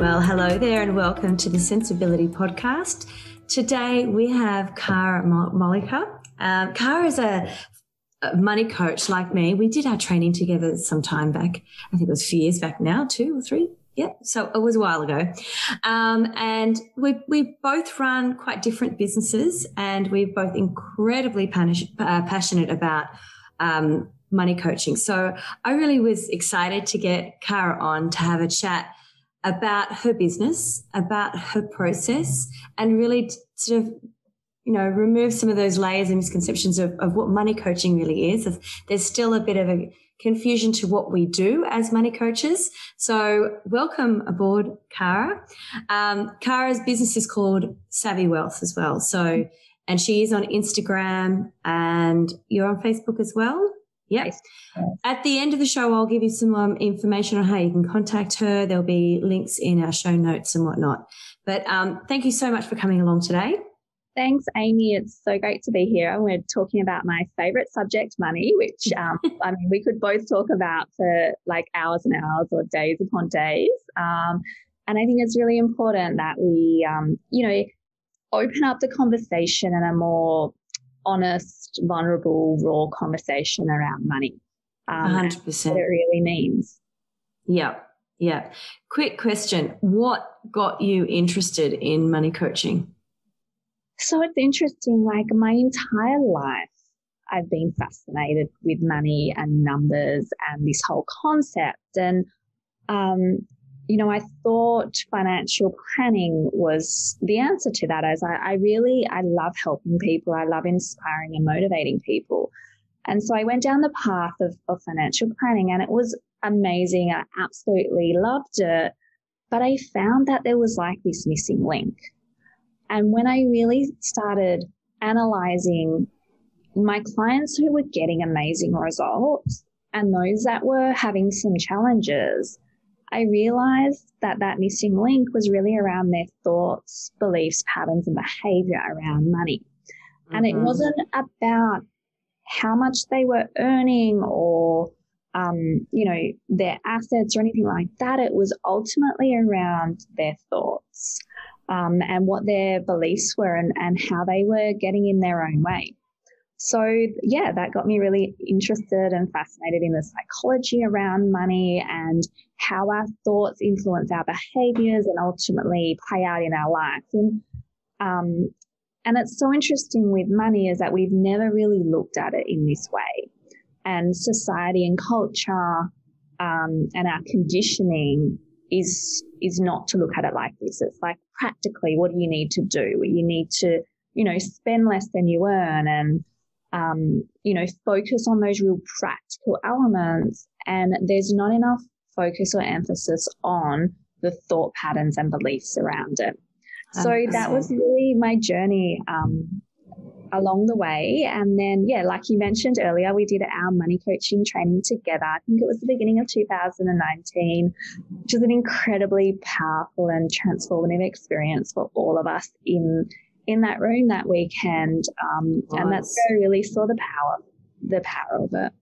Well, hello there, and welcome to the Centsability Podcast. Today we have Cara Mollica. Um, Cara is a, money coach like me. We did our training together some time back. I think it was a few years back now, two or three. Yeah, so it was a while ago. Um, and we, we both run quite different businesses, and we're both incredibly uh, passionate about um, money coaching. So I really was excited to get Cara on to have a chat about her business, about her process, and really sort of, you know, remove some of those layers and misconceptions of, of what money coaching really is. There's still a bit of a confusion to what we do as money coaches. So welcome aboard, Cara. Um, Cara's business is called Savvy Wealth as well. So, and she is on Instagram and you're on Facebook as well. Yes. At the end of the show, I'll give you some um, information on how you can contact her. There'll be links in our show notes and whatnot. But um, thank you so much for coming along today. Thanks, Amie. It's so great to be here. And we're talking about my favorite subject, money, which um, I mean, we could both talk about for like hours and hours or days upon days. Um, and I think it's really important that we, um, you know, open up the conversation in a more honest, vulnerable, raw conversation around money. Um, 100%. What it really means. Yeah. Yeah. Quick question. What got you interested in money coaching? So it's interesting. Like my entire life, I've been fascinated with money and numbers and this whole concept. And um, you know, I thought financial planning was the answer to that as I, I really, I love helping people. I love inspiring and motivating people. And so I went down the path of, of financial planning and it was amazing. I absolutely loved it. But I found that there was like this missing link. And when I really started analyzing my clients who were getting amazing results and those that were having some challenges, I realized that that missing link was really around their thoughts, beliefs, patterns, and behavior around money. Mm-hmm. And it mm-hmm. wasn't about how much they were earning or, um, you know, their assets or anything like that. It was ultimately around their thoughts um, and what their beliefs were and, and how they were getting in their own way. So, yeah, that got me really interested and fascinated in the psychology around money and how our thoughts influence our behaviors and ultimately play out in our lives. And, um, and it's so interesting with money is that we've never really looked at it in this way. And society and culture um, and our conditioning is is not to look at it like this. It's like practically, what do you need to do? You need to, you know, spend less than you earn and um, you know, focus on those real practical elements. And there's not enough focus or emphasis on the thought patterns and beliefs around it. So that was really my journey um, along the way. And then, yeah, like you mentioned earlier, we did our money coaching training together. I think it was the beginning of 2019, which was an incredibly powerful and transformative experience for all of us in in that room that weekend. Um, nice. And that's where I really saw the power, the power of it.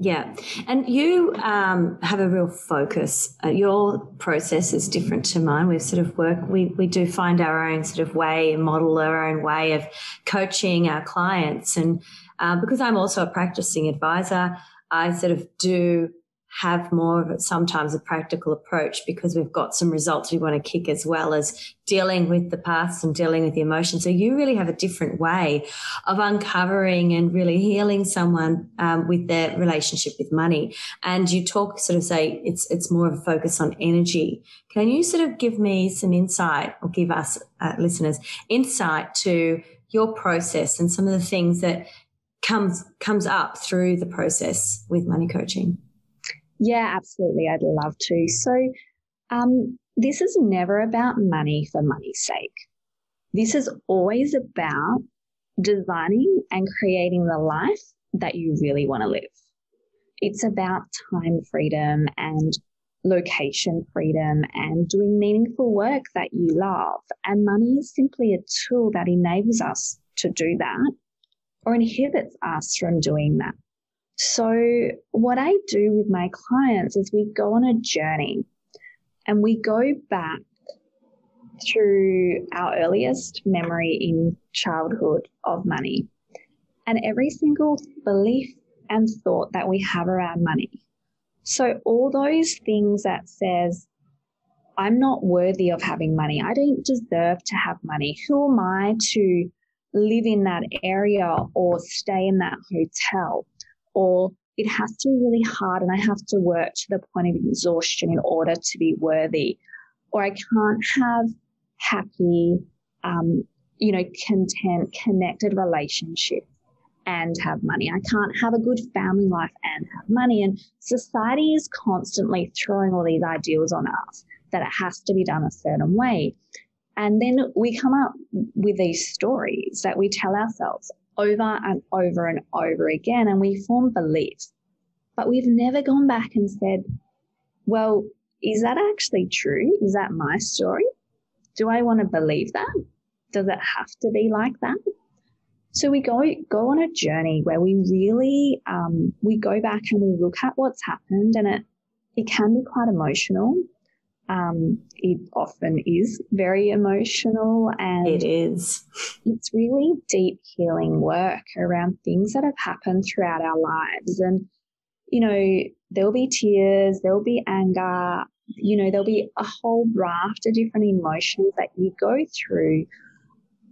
Yeah. And you um, have a real focus. Uh, your process is different to mine. We sort of work, we, we do find our own sort of way, and model our own way of coaching our clients. And uh, because I'm also a practicing advisor, I sort of do have more of it sometimes a practical approach because we've got some results we want to kick as well as dealing with the past and dealing with the emotions. So you really have a different way of uncovering and really healing someone um, with their relationship with money. And you talk sort of say it's it's more of a focus on energy. Can you sort of give me some insight or give us uh, listeners insight to your process and some of the things that comes comes up through the process with money coaching? Yeah, absolutely. I'd love to. So, um, this is never about money for money's sake. This is always about designing and creating the life that you really want to live. It's about time freedom and location freedom and doing meaningful work that you love. And money is simply a tool that enables us to do that or inhibits us from doing that. So, what I do with my clients is we go on a journey And we go back through our earliest memory in childhood of money. And every single belief and thought that we have around money. So all those things that says, I'm not worthy of having money. I don't deserve to have money. Who am I to live in that area or stay in that hotel? Or it has to be really hard and I have to work to the point of exhaustion in order to be worthy. Or I can't have happy, um, you know, content, connected relationships and have money. I can't have a good family life and have money. And society is constantly throwing all these ideals on us that it has to be done a certain way. And then we come up with these stories that we tell ourselves over and over and over again, and we form beliefs. But we've never gone back and said, well, is that actually true? Is that my story? Do I want to believe that? Does it have to be like that? So we go go on a journey where we really um, we go back and we look at what's happened, and it it can be quite emotional. Um, it often is very emotional, and it is. It's really deep healing work around things that have happened throughout our lives, and you know there'll be tears, there'll be anger, you know, there'll be a whole raft of different emotions that you go through.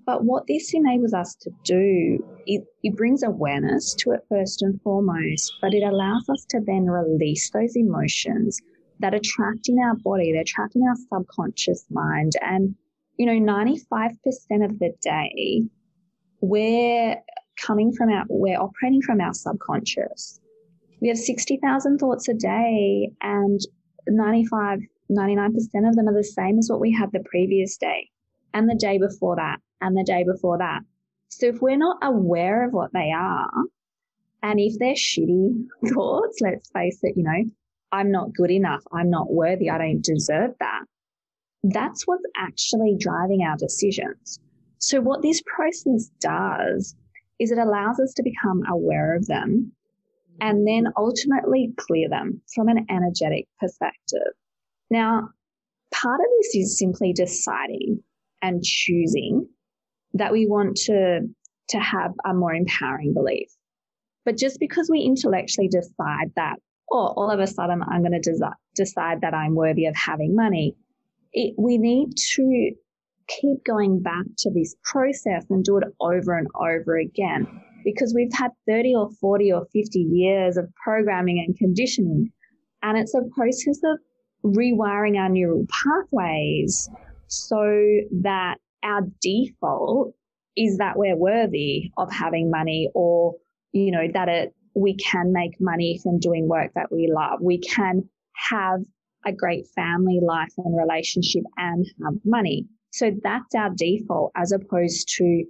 But what this enables us to do, it, it brings awareness to it first and foremost, but it allows us to then release those emotions that are trapped in our body, they're trapped in our subconscious mind. And, you know, 95% of the day, we're coming from our, we're operating from our subconscious. We have 60,000 thoughts a day and 95, 99% of them are the same as what we had the previous day and the day before that and the day before that. So if we're not aware of what they are, and if they're shitty thoughts, let's face it, you know, I'm not good enough. I'm not worthy. I don't deserve that. That's what's actually driving our decisions. So what this process does is it allows us to become aware of them and then ultimately clear them from an energetic perspective. Now, part of this is simply deciding and choosing that we want to, to have a more empowering belief. But just because we intellectually decide that, oh, all of a sudden I'm going to desi- decide that I'm worthy of having money, it, we need to keep going back to this process and do it over and over again because we've had 30 or 40 or 50 years of programming and conditioning. And it's a process of rewiring our neural pathways so that our default is that we're worthy of having money or, you know, that it, we can make money from doing work that we love. We can have a great family life and relationship and have money. So that's our default as opposed to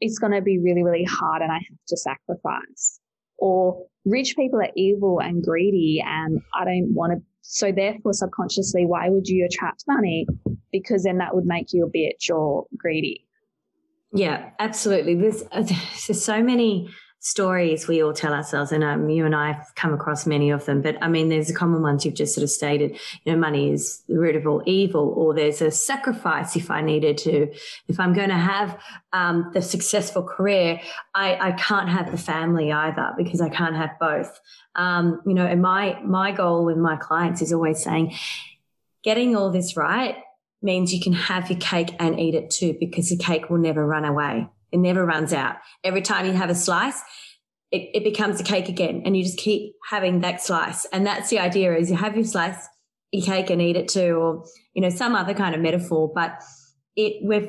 it's going to be really, really hard and I have to sacrifice. Or rich people are evil and greedy and I don't want to. So therefore, subconsciously, why would you attract money? Because then that would make you a bitch or greedy. Yeah, absolutely. There's, uh, there's so many stories we all tell ourselves, and um, you and I have come across many of them. But I mean, there's the common ones you've just sort of stated. You know, money is the root of all evil, or there's a sacrifice if I needed to. If I'm going to have um, the successful career, I, I can't have the family either because I can't have both. Um, you know, and my my goal with my clients is always saying, getting all this right means you can have your cake and eat it too, because the cake will never run away. It never runs out. Every time you have a slice, it, it becomes a cake again and you just keep having that slice. And that's the idea is you have your slice, your cake and eat it too, or, you know, some other kind of metaphor, but it, we've,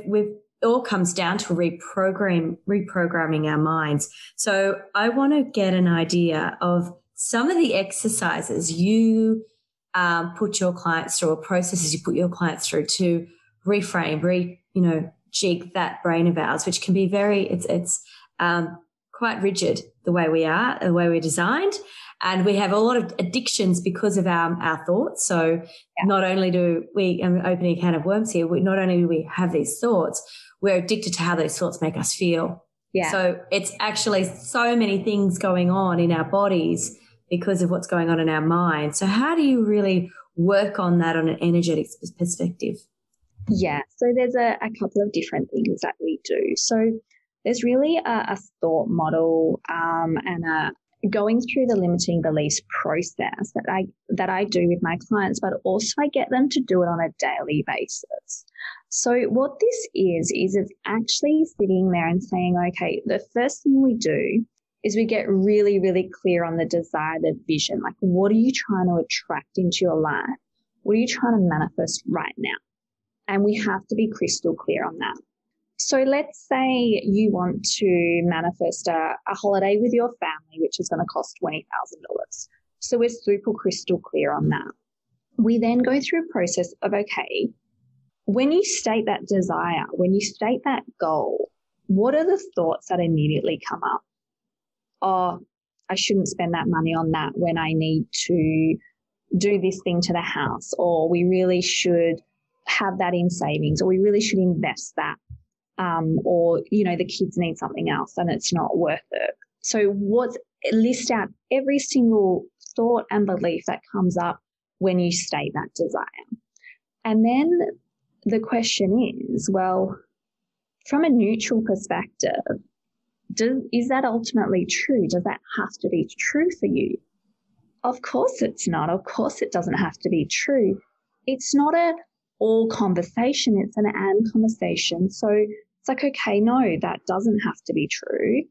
it all comes down to reprogram, reprogramming our minds. So I want to get an idea of some of the exercises you um, put your clients through or processes you put your clients through to reframe, re, you know, jig that brain of ours, which can be very, it's, it's um, quite rigid the way we are, the way we're designed. And we have a lot of addictions because of our, our thoughts. So yeah. not only do we, I'm opening a can of worms here, we, not only do we have these thoughts, we're addicted to how those thoughts make us feel. Yeah. So it's actually so many things going on in our bodies because of what's going on in our mind. So how do you really work on that on an energetic perspective? Yeah, so there's a, a couple of different things that we do. So there's really a, a thought model um, and a going through the limiting beliefs process that I that I do with my clients, but also I get them to do it on a daily basis. So what this is is it's actually sitting there and saying, okay, the first thing we do is we get really, really clear on the desire, the vision. Like, what are you trying to attract into your life? What are you trying to manifest right now? And we have to be crystal clear on that. So let's say you want to manifest a, a holiday with your family, which is going to cost $20,000. So we're super crystal clear on that. We then go through a process of, okay, when you state that desire, when you state that goal, what are the thoughts that immediately come up? Oh, I shouldn't spend that money on that when I need to do this thing to the house, or we really should have that in savings, or we really should invest that, um, or you know the kids need something else and it's not worth it. So what's list out every single thought and belief that comes up when you state that desire, and then the question is, well, from a neutral perspective, does, is that ultimately true? Does that have to be true for you? Of course it's not. Of course it doesn't have to be true. It's not a all conversation, it's an and conversation. So it's like, okay, no, that doesn't have to be true.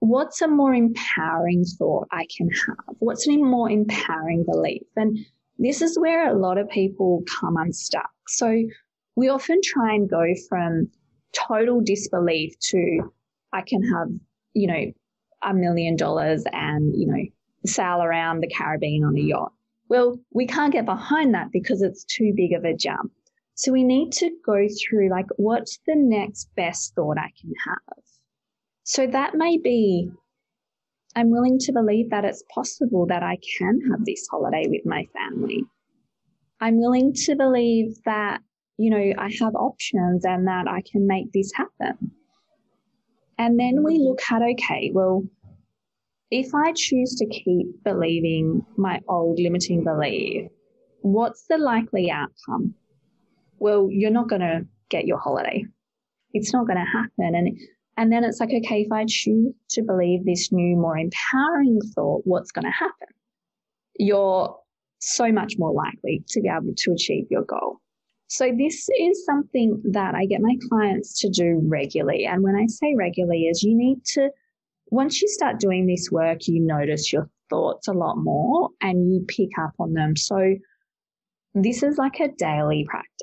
What's a more empowering thought I can have? What's a more empowering belief? And this is where a lot of people come unstuck. So we often try and go from total disbelief to I can have, you know, a million dollars and, you know, sail around the Caribbean on a yacht. Well, we can't get behind that because it's too big of a jump. So we need to go through like, what's the next best thought I can have? So that may be, I'm willing to believe that it's possible that I can have this holiday with my family. I'm willing to believe that, you know, I have options and that I can make this happen. And then we look at, okay, well, if I choose to keep believing my old limiting belief, what's the likely outcome? Well, you're not going to get your holiday. It's not going to happen. And, and then it's like, okay, if I choose to believe this new, more empowering thought, what's going to happen? You're so much more likely to be able to achieve your goal. So this is something that I get my clients to do regularly. And when I say regularly is you need to, once you start doing this work, you notice your thoughts a lot more and you pick up on them. So this is like a daily practice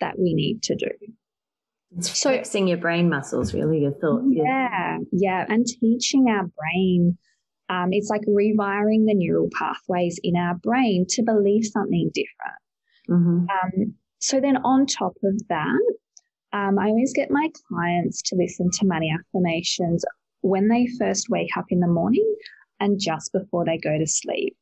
that we need to do. It's so, flexing your brain muscles, really, your thoughts. Yeah, yeah. And teaching our brain, um, it's like rewiring the neural pathways in our brain to believe something different. Mm-hmm. Um, so then on top of that, um, I always get my clients to listen to money affirmations when they first wake up in the morning and just before they go to sleep.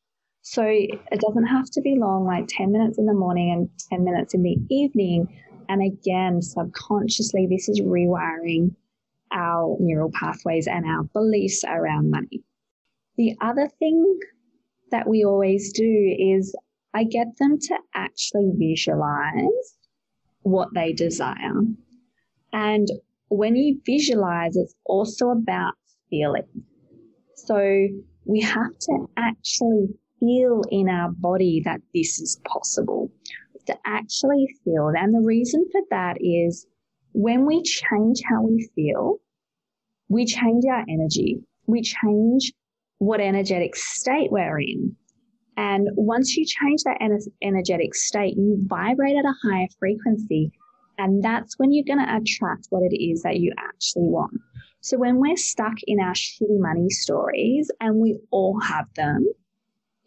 So it doesn't have to be long, like 10 minutes in the morning and 10 minutes in the evening. And again, subconsciously, this is rewiring our neural pathways and our beliefs around money. The other thing that we always do is I get them to actually visualize what they desire. And when you visualize, it's also about feeling. So we have to actually feel in our body that this is possible, to actually feel. And the reason for that is when we change how we feel, we change our energy, we change what energetic state we're in. And once you change that energetic state, you vibrate at a higher frequency. And that's when you're going to attract what it is that you actually want. So when we're stuck in our shitty money stories, and we all have them,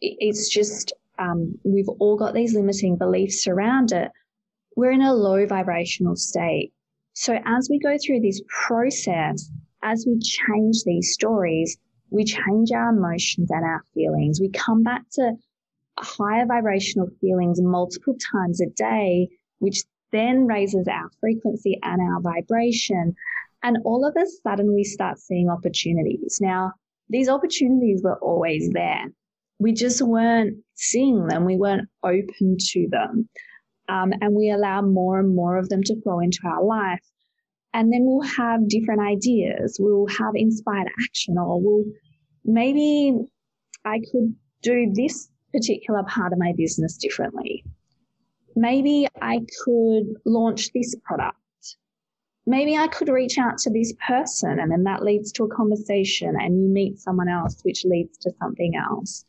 it's just, um, we've all got these limiting beliefs around it. We're in a low vibrational state. So as we go through this process, as we change these stories, we change our emotions and our feelings. We come back to higher vibrational feelings multiple times a day, which then raises our frequency and our vibration. And all of a sudden we start seeing opportunities. Now, these opportunities were always there. We just weren't seeing them. We weren't open to them. Um, and we allow more and more of them to flow into our life. And then we'll have different ideas. We'll have inspired action, or we'll maybe I could do this particular part of my business differently. Maybe I could launch this product. Maybe I could reach out to this person and then that leads to a conversation and you meet someone else, which leads to something else.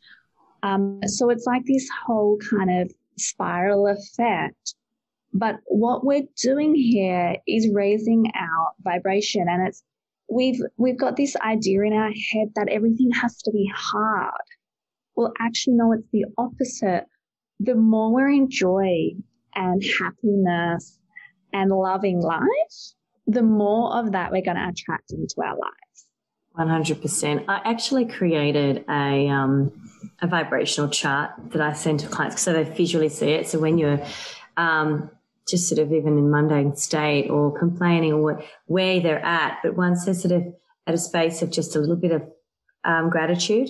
Um, so it's like this whole kind of spiral effect. But what we're doing here is raising our vibration and it's we've we've got this idea in our head that everything has to be hard. Well, actually, no, it's the opposite. The more we're in joy and happiness and loving life, the more of that we're going to attract into our lives. 100%. I actually created a, um, a vibrational chart that I send to clients so they visually see it. So when you're um, just sort of even in mundane state or complaining or where they're at, but once they're sort of at a space of just a little bit of um, gratitude,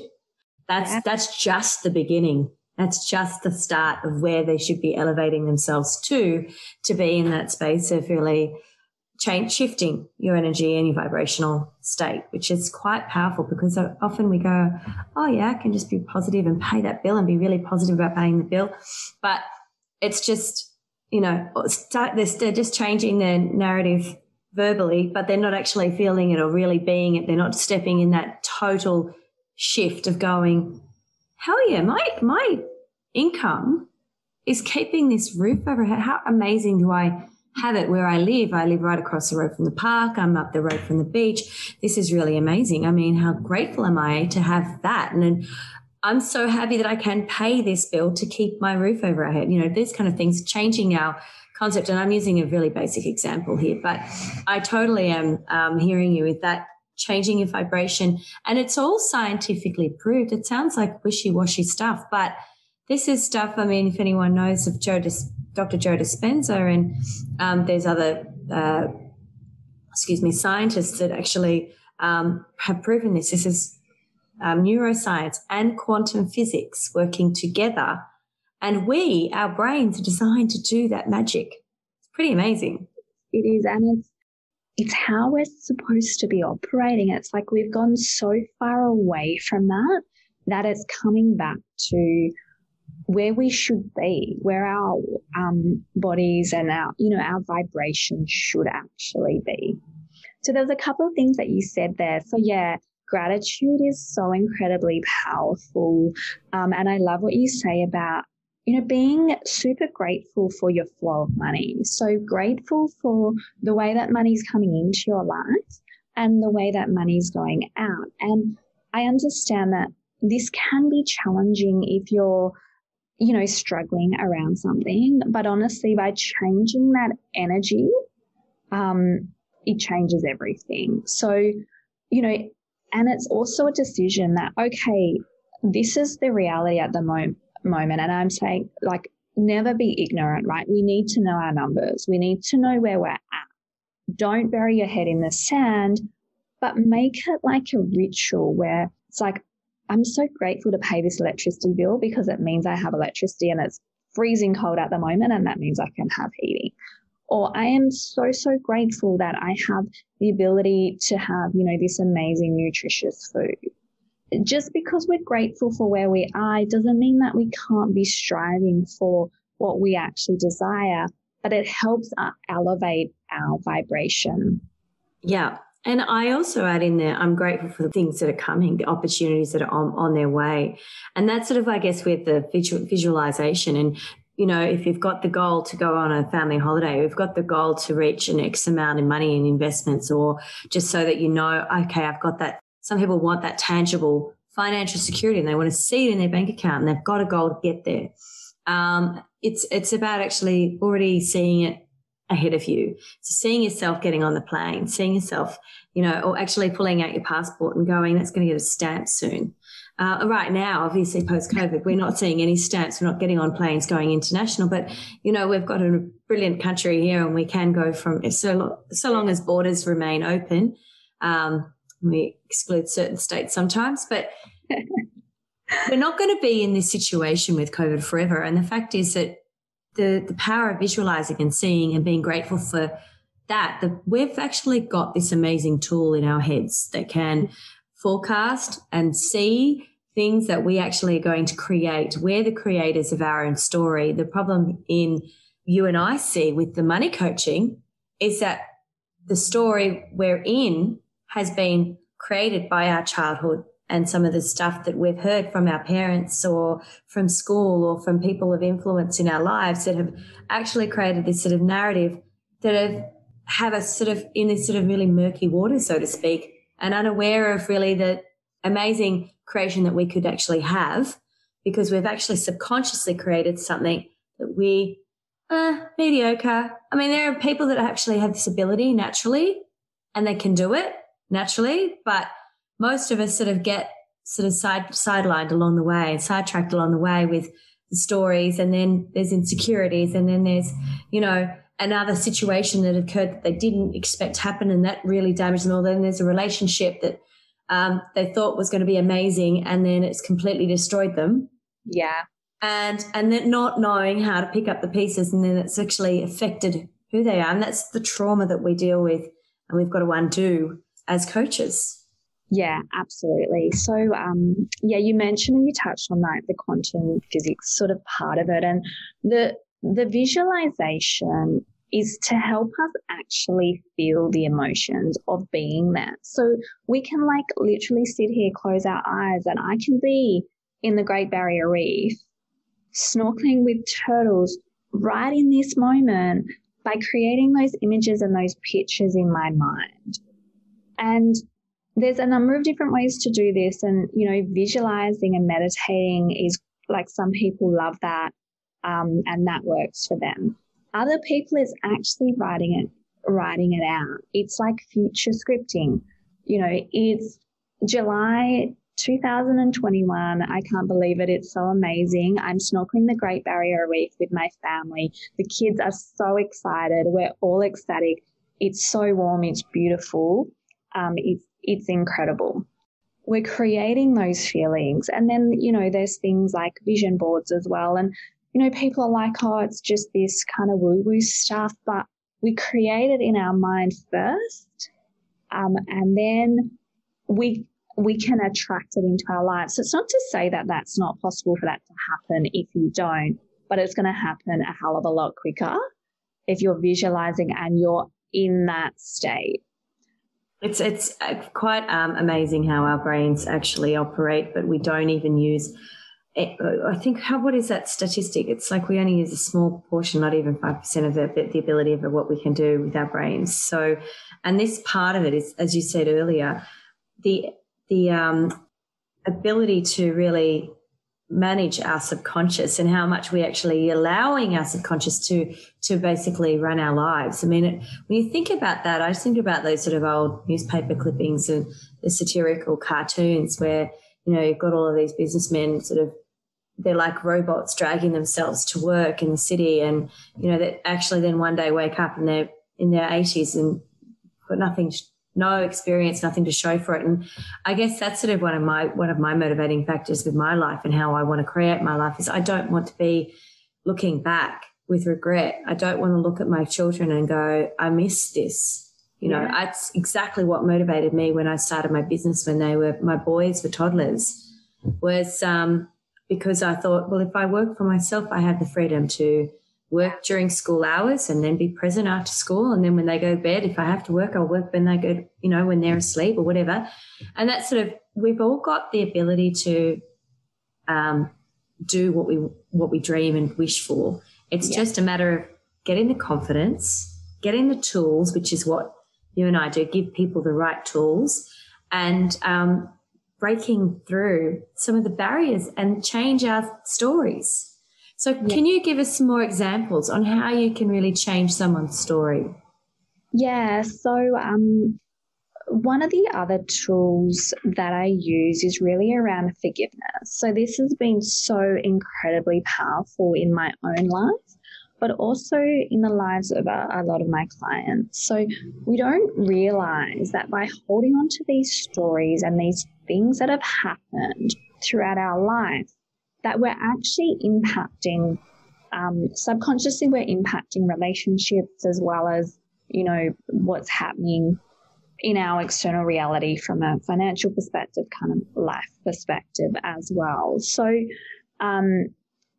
that's yeah. that's just the beginning. That's just the start of where they should be elevating themselves to, to be in that space of really change, shifting your energy and your vibrational state, which is quite powerful because often we go, oh yeah, I can just be positive and pay that bill and be really positive about paying the bill. But it's just, you know, they're just changing their narrative verbally, but they're not actually feeling it or really being it. They're not stepping in that total shift of going, hell yeah, my, my income is keeping this roof overhead." How amazing do I have it where I live? I live right across the road from the park. I'm up the road from the beach. This is really amazing. I mean, how grateful am I to have that? And then I'm so happy that I can pay this bill to keep my roof over our head. You know, these kind of things, changing our concept. And I'm using a really basic example here, but I totally am um, hearing you with that changing your vibration. And it's all scientifically proved. It sounds like wishy washy stuff, but this is stuff. I mean, if anyone knows of Joe Dis- Dr. Joe Dispenza and um, there's other, uh, excuse me, scientists that actually um, have proven this. This is um, neuroscience and quantum physics working together. And we, our brains, are designed to do that magic. It's pretty amazing. It is. And it's it's how we're supposed to be operating. It's like we've gone so far away from that that it's coming back to where we should be, where our um, bodies and our, you know, our vibration should actually be. So there was a couple of things that you said there. So yeah, gratitude is so incredibly powerful. Um, and I love what you say about you know, being super grateful for your flow of money. So grateful for the way that money's coming into your life and the way that money's going out. And I understand that this can be challenging if you're, you know, struggling around something. But honestly, by changing that energy, um, it changes everything. So, you know, and it's also a decision that, okay, this is the reality at the moment moment. And I'm saying, like, never be ignorant, right? We need to know our numbers. We need to know where we're at. Don't bury your head in the sand, but make it like a ritual where it's like, I'm so grateful to pay this electricity bill because it means I have electricity and it's freezing cold at the moment, and that means I can have heating. Or I am so, so grateful that I have the ability to have, you know, this amazing, nutritious food just because we're grateful for where we are doesn't mean that we can't be striving for what we actually desire, but it helps uh, elevate our vibration. Yeah. And I also add in there, I'm grateful for the things that are coming, the opportunities that are on, on their way. And that's sort of, I guess, with the visual, visualization. And, you know, if you've got the goal to go on a family holiday, we've got the goal to reach an X amount in money and investments, or just so that you know, okay, I've got that some people want that tangible financial security and they want to see it in their bank account and they've got a goal to get there. Um, it's it's about actually already seeing it ahead of you. So seeing yourself getting on the plane, seeing yourself, you know, or actually pulling out your passport and going, that's going to get a stamp soon. Uh, right now, obviously post COVID, we're not seeing any stamps. We're not getting on planes going international, but you know, we've got a brilliant country here and we can go from so, so long as borders remain open. Um, we exclude certain states sometimes, but we're not going to be in this situation with COVID forever. And the fact is that the, the power of visualizing and seeing and being grateful for that, that we've actually got this amazing tool in our heads that can forecast and see things that we actually are going to create. We're the creators of our own story. The problem in you and I see with the money coaching is that the story we're in has been created by our childhood and some of the stuff that we've heard from our parents or from school or from people of influence in our lives that have actually created this sort of narrative that have, have us sort of in this sort of really murky water, so to speak, and unaware of really the amazing creation that we could actually have because we've actually subconsciously created something that we uh, mediocre. I mean, there are people that actually have this ability naturally and they can do it naturally, but most of us sort of get sort of side sidelined along the way, sidetracked along the way with the stories, and then there's insecurities, and then there's you know another situation that occurred that they didn't expect to happen, and that really damaged them. Or then there's a relationship that um, they thought was going to be amazing, and then it's completely destroyed them. Yeah, and and then not knowing how to pick up the pieces, and then it's actually affected who they are, and that's the trauma that we deal with, and we've got to undo as coaches. Yeah, absolutely. So, um, yeah, you mentioned and you touched on that the quantum physics sort of part of it, and the the visualization is to help us actually feel the emotions of being there. So we can like literally sit here, close our eyes, and I can be in the Great Barrier Reef, snorkeling with turtles right in this moment by creating those images and those pictures in my mind. And there's a number of different ways to do this. And, you know, visualizing and meditating is like some people love that. Um, and that works for them. Other people is actually writing it, writing it out. It's like future scripting. You know, it's July 2021. I can't believe it. It's so amazing. I'm snorkeling the Great Barrier Reef with my family. The kids are so excited. We're all ecstatic. It's so warm. It's beautiful. Um, it's it's incredible. We're creating those feelings. And then, you know, there's things like vision boards as well. And, you know, people are like, oh, it's just this kind of woo woo stuff, but we create it in our mind first. Um, and then we, we can attract it into our lives. So it's not to say that that's not possible for that to happen if you don't, but it's going to happen a hell of a lot quicker if you're visualizing and you're in that state. It's it's uh, quite um, amazing how our brains actually operate, but we don't even use. It, uh, I think how what is that statistic? It's like we only use a small portion, not even five percent of the the ability of what we can do with our brains. So, and this part of it is, as you said earlier, the the um, ability to really manage our subconscious and how much we're actually allowing our subconscious to to basically run our lives. I mean, it, when you think about that, I just think about those sort of old newspaper clippings and the satirical cartoons where you know you've got all of these businessmen sort of they're like robots dragging themselves to work in the city, and you know that actually then one day wake up and they're in their 80s and got nothing no experience, nothing to show for it. And I guess that's sort of one of my one of my motivating factors with my life and how I want to create my life is I don't want to be looking back with regret. I don't want to look at my children and go, I miss this. You know, yeah. that's exactly what motivated me when I started my business when they were my boys were toddlers was um, because I thought, well, if I work for myself, I have the freedom to work during school hours and then be present after school. And then when they go to bed, if I have to work, I'll work when they go, you know, when they're asleep or whatever. And that's sort of, we've all got the ability to um, do what we, what we dream and wish for. It's yeah. just a matter of getting the confidence, getting the tools, which is what you and I do, give people the right tools and, um, breaking through some of the barriers and change our stories so, yeah. can you give us some more examples on how you can really change someone's story? Yeah. So, um, one of the other tools that I use is really around forgiveness. So, this has been so incredibly powerful in my own life, but also in the lives of a, a lot of my clients. So, we don't realize that by holding on to these stories and these things that have happened, throughout our life that we're actually impacting um, subconsciously we're impacting relationships as well as you know what's happening in our external reality from a financial perspective kind of life perspective as well. So um,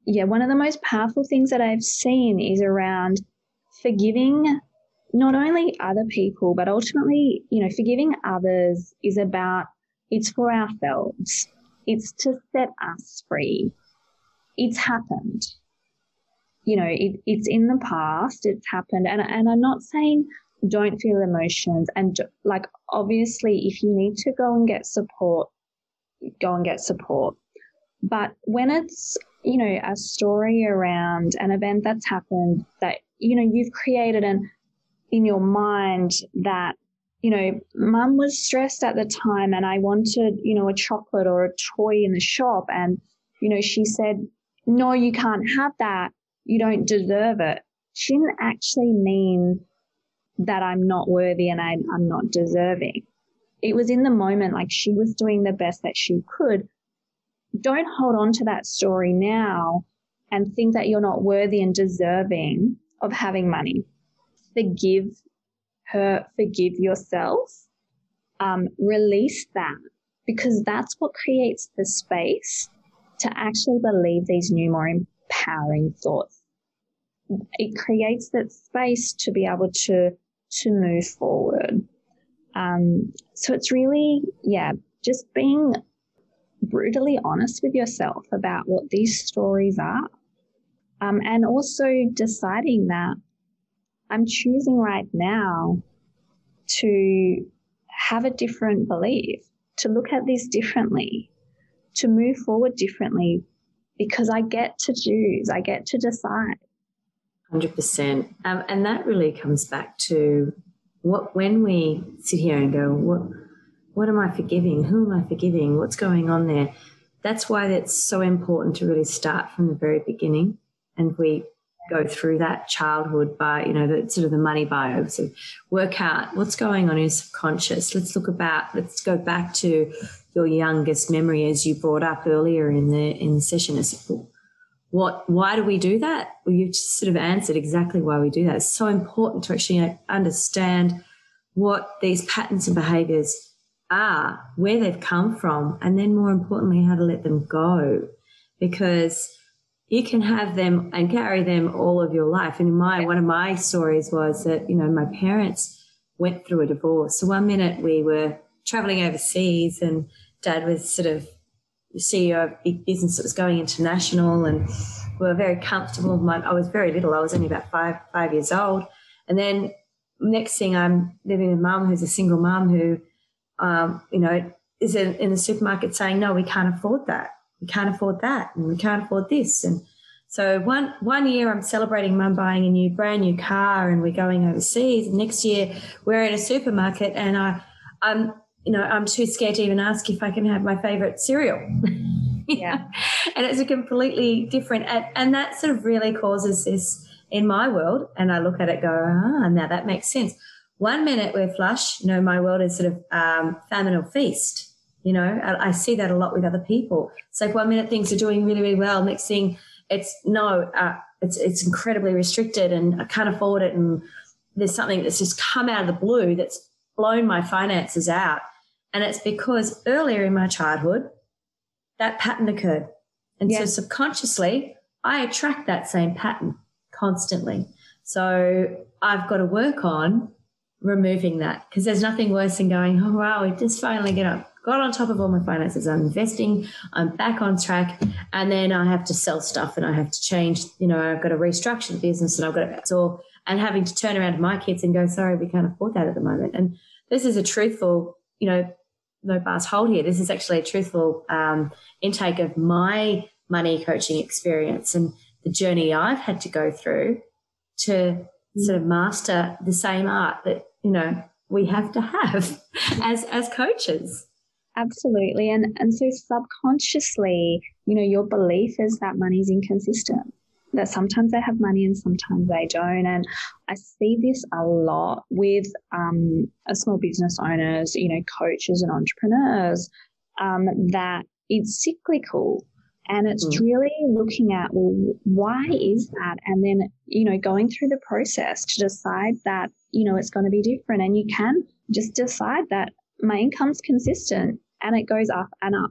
yeah one of the most powerful things that i've seen is around forgiving not only other people but ultimately you know forgiving others is about it's for ourselves it's to set us free it's happened you know, it, it's in the past, it's happened. And, and I'm not saying don't feel emotions. And like, obviously, if you need to go and get support, go and get support. But when it's, you know, a story around an event that's happened that, you know, you've created an in your mind that, you know, mum was stressed at the time and I wanted, you know, a chocolate or a toy in the shop. And, you know, she said, no, you can't have that you don't deserve it, she didn't actually mean that I'm not worthy and I, I'm not deserving. It was in the moment, like she was doing the best that she could. Don't hold on to that story now and think that you're not worthy and deserving of having money. Forgive her, forgive yourself, um, release that because that's what creates the space to actually believe these new, more empowering thoughts. It creates that space to be able to to move forward. Um, so it's really, yeah, just being brutally honest with yourself about what these stories are. Um, and also deciding that I'm choosing right now to have a different belief, to look at this differently, to move forward differently because I get to choose, I get to decide. 100%. Um, and that really comes back to what when we sit here and go, what, what am I forgiving? Who am I forgiving? What's going on there? That's why it's so important to really start from the very beginning. And we go through that childhood by, you know, the sort of the money bio. So work out what's going on in your subconscious. Let's look about, let's go back to your youngest memory as you brought up earlier in the in the session is what why do we do that well you've sort of answered exactly why we do that it's so important to actually understand what these patterns and behaviors are where they've come from and then more importantly how to let them go because you can have them and carry them all of your life and in my one of my stories was that you know my parents went through a divorce so one minute we were traveling overseas and dad was sort of the CEO of a big business that was going international and we were very comfortable. My, I was very little. I was only about five, five years old. And then next thing I'm living with mum who's a single mum who, um, you know, is in, in the supermarket saying, no, we can't afford that. We can't afford that. And we can't afford this. And so one, one year I'm celebrating mum buying a new, brand new car and we're going overseas. And next year we're in a supermarket and I, I'm, you know, I'm too scared to even ask if I can have my favorite cereal. yeah. and it's a completely different, and, and that sort of really causes this in my world. And I look at it, go, ah, now that makes sense. One minute we're flush, you know, my world is sort of um, famine or feast. You know, I, I see that a lot with other people. It's like one minute things are doing really, really well. Next thing, it's no, uh, it's it's incredibly restricted, and I can't afford it. And there's something that's just come out of the blue that's blown my finances out and it's because earlier in my childhood, that pattern occurred. And so subconsciously, I attract that same pattern constantly. So I've got to work on removing that because there's nothing worse than going, oh, wow, we just finally get up, got on top of all my finances. I'm investing, I'm back on track. And then I have to sell stuff and I have to change, you know, I've got to restructure the business and I've got to, it's all, and having to turn around to my kids and go, sorry, we can't afford that at the moment. And this is a truthful, you know, no bars hold here. This is actually a truthful um, intake of my money coaching experience and the journey I've had to go through to sort of master the same art that you know we have to have as as coaches. Absolutely, and and so subconsciously, you know, your belief is that money's inconsistent that sometimes they have money and sometimes they don't. And I see this a lot with um, small business owners, you know, coaches and entrepreneurs um, that it's cyclical. And it's mm. really looking at, well, why is that? And then, you know, going through the process to decide that, you know, it's going to be different. And you can just decide that my income's consistent and it goes up and up.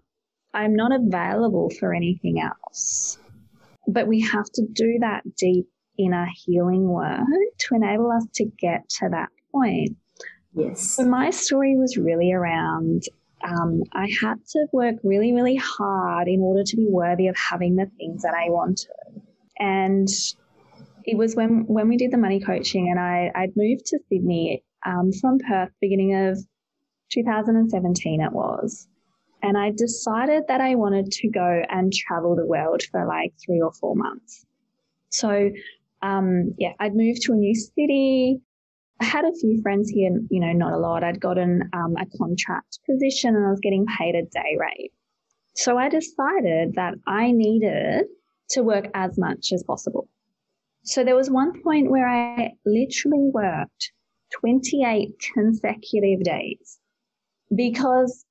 I'm not available for anything else. But we have to do that deep inner healing work to enable us to get to that point. Yes. So my story was really around um, I had to work really, really hard in order to be worthy of having the things that I wanted. And it was when, when we did the money coaching and I, I'd moved to Sydney um, from Perth, beginning of 2017 it was. And I decided that I wanted to go and travel the world for like three or four months. So, um, yeah, I'd moved to a new city. I had a few friends here, you know, not a lot. I'd gotten um, a contract position and I was getting paid a day rate. So I decided that I needed to work as much as possible. So there was one point where I literally worked 28 consecutive days because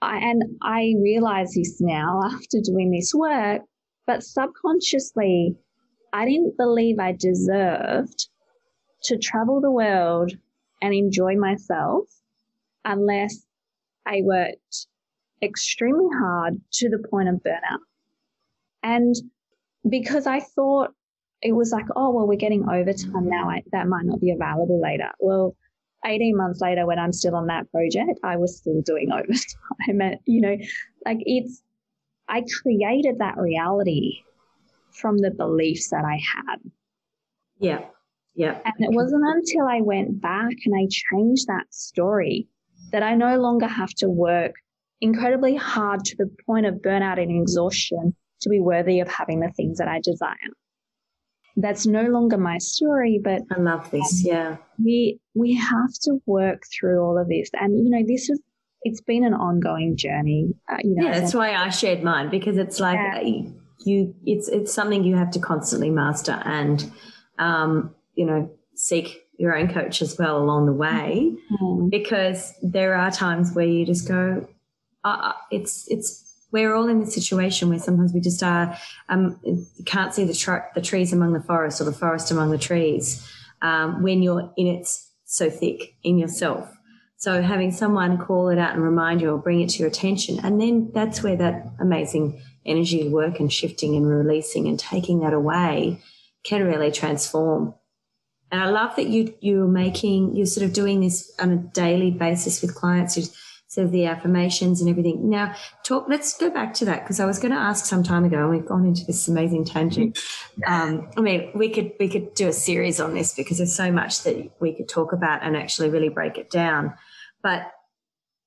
I, and I realize this now after doing this work, but subconsciously, I didn't believe I deserved to travel the world and enjoy myself unless I worked extremely hard to the point of burnout. And because I thought it was like, oh, well, we're getting overtime now. I, that might not be available later. Well, 18 months later, when I'm still on that project, I was still doing overtime. And, you know, like it's, I created that reality from the beliefs that I had. Yeah. Yeah. And it wasn't until I went back and I changed that story that I no longer have to work incredibly hard to the point of burnout and exhaustion to be worthy of having the things that I desire. That's no longer my story, but I love this. Yeah. We we have to work through all of this. And you know, this is it's been an ongoing journey. Uh, you know, yeah, that's why I shared mine because it's like yeah. you it's it's something you have to constantly master and um you know, seek your own coach as well along the way mm-hmm. because there are times where you just go, uh, uh, it's, it's, we're all in this situation where sometimes we just are, um, can't see the, tr- the trees among the forest or the forest among the trees um, when you're in it so thick in yourself. So having someone call it out and remind you or bring it to your attention, and then that's where that amazing energy work and shifting and releasing and taking that away can really transform and I love that you you're making you're sort of doing this on a daily basis with clients. You of the affirmations and everything. Now, talk. Let's go back to that because I was going to ask some time ago, and we've gone into this amazing tangent. Um, I mean, we could we could do a series on this because there's so much that we could talk about and actually really break it down. But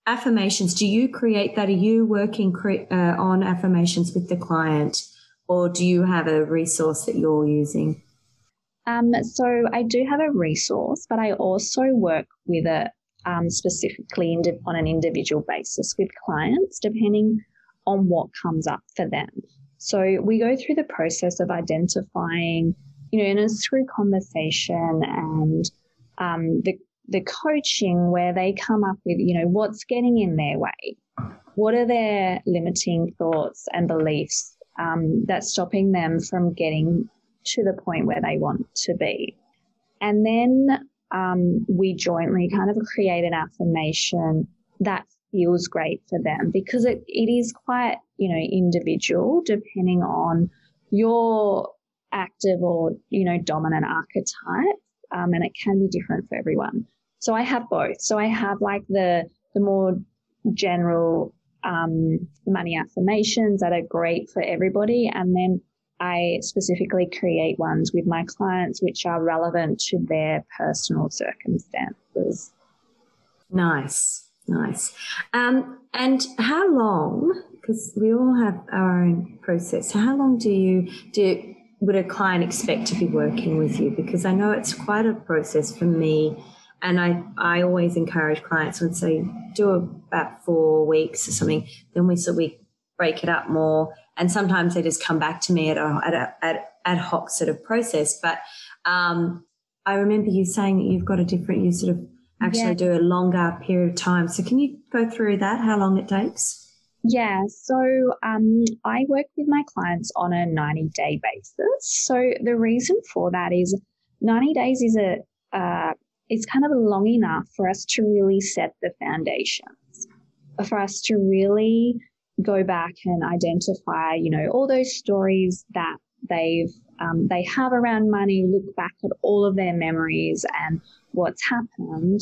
affirmations, do you create that? Are you working cre- uh, on affirmations with the client, or do you have a resource that you're using? Um, so I do have a resource, but I also work with it um, specifically on an individual basis with clients, depending on what comes up for them. So we go through the process of identifying, you know, and it's through conversation and um, the the coaching where they come up with, you know, what's getting in their way, what are their limiting thoughts and beliefs um, that's stopping them from getting to the point where they want to be. And then um, we jointly kind of create an affirmation that feels great for them because it, it is quite, you know, individual depending on your active or, you know, dominant archetype. Um, and it can be different for everyone. So I have both. So I have like the, the more general um, money affirmations that are great for everybody. And then I specifically create ones with my clients which are relevant to their personal circumstances. Nice, nice. Um, and how long? Because we all have our own process. How long do you do? Would a client expect to be working with you? Because I know it's quite a process for me, and I I always encourage clients when say do about four weeks or something. Then we so we break it up more and sometimes they just come back to me at a, at a at ad hoc sort of process. But um, I remember you saying that you've got a different, you sort of actually yeah. do a longer period of time. So can you go through that? How long it takes? Yeah, so um, I work with my clients on a 90 day basis. So the reason for that is 90 days is a uh, it's kind of long enough for us to really set the foundations, for us to really go back and identify, you know, all those stories that they've um, they have around money, look back at all of their memories and what's happened.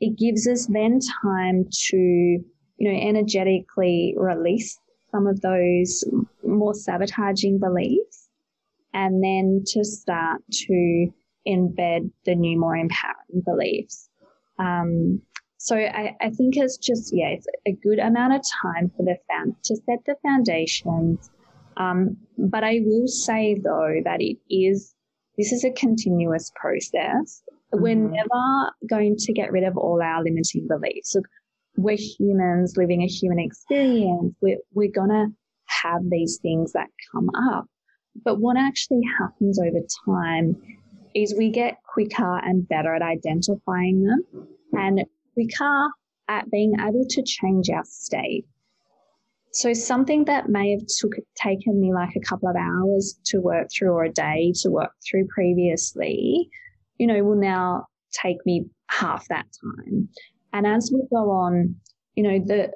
It gives us then time to you know, energetically release some of those more sabotaging beliefs and then to start to embed the new, more empowering beliefs. Um, so I, I, think it's just, yeah, it's a good amount of time for the found to set the foundations. Um, but I will say though that it is, this is a continuous process. Mm-hmm. We're never going to get rid of all our limiting beliefs. Look, we're humans living a human experience. We're, we're going to have these things that come up. But what actually happens over time is we get quicker and better at identifying them and quicker at being able to change our state. So something that may have took, taken me like a couple of hours to work through or a day to work through previously, you know, will now take me half that time. And as we go on, you know, the,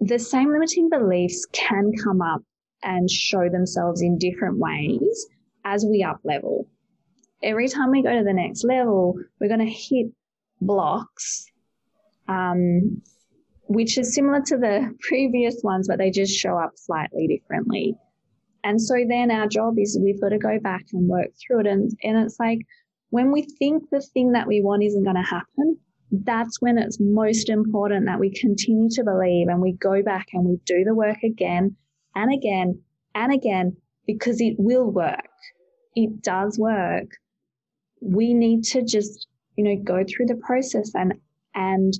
the same limiting beliefs can come up and show themselves in different ways as we up level. Every time we go to the next level, we're going to hit blocks, um, which is similar to the previous ones, but they just show up slightly differently. And so then our job is we've got to go back and work through it. And, and it's like when we think the thing that we want isn't going to happen, that's when it's most important that we continue to believe and we go back and we do the work again and again and again because it will work. It does work. We need to just, you know, go through the process and, and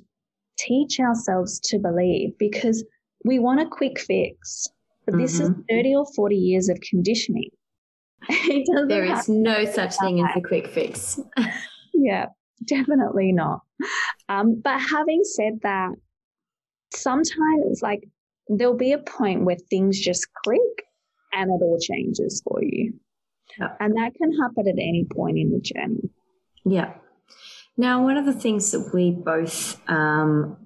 teach ourselves to believe because we want a quick fix, but mm-hmm. this is mm-hmm. 30 or 40 years of conditioning. there is no such thing as a quick fix. yeah, definitely not. Um, but having said that, sometimes like there'll be a point where things just click and it all changes for you. Yeah. And that can happen at any point in the journey. Yeah. Now, one of the things that we both um,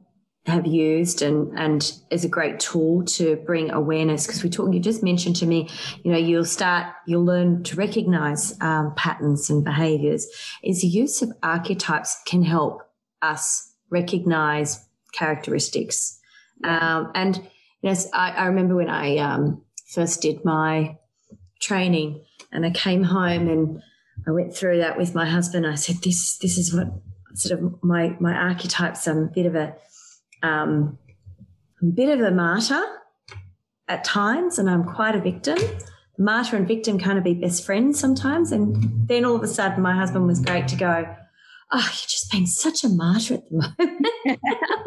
have used and and is a great tool to bring awareness because we talk you just mentioned to me you know you'll start you'll learn to recognize um, patterns and behaviors is the use of archetypes can help us recognize characteristics. Um, and yes I, I, remember when i um, first did my training and i came home and i went through that with my husband i said this this is what sort of my my archetypes i'm a bit of a um, a bit of a martyr at times, and I'm quite a victim. Martyr and victim kind of be best friends sometimes. And then all of a sudden, my husband was great to go, Oh, you're just being such a martyr at the moment.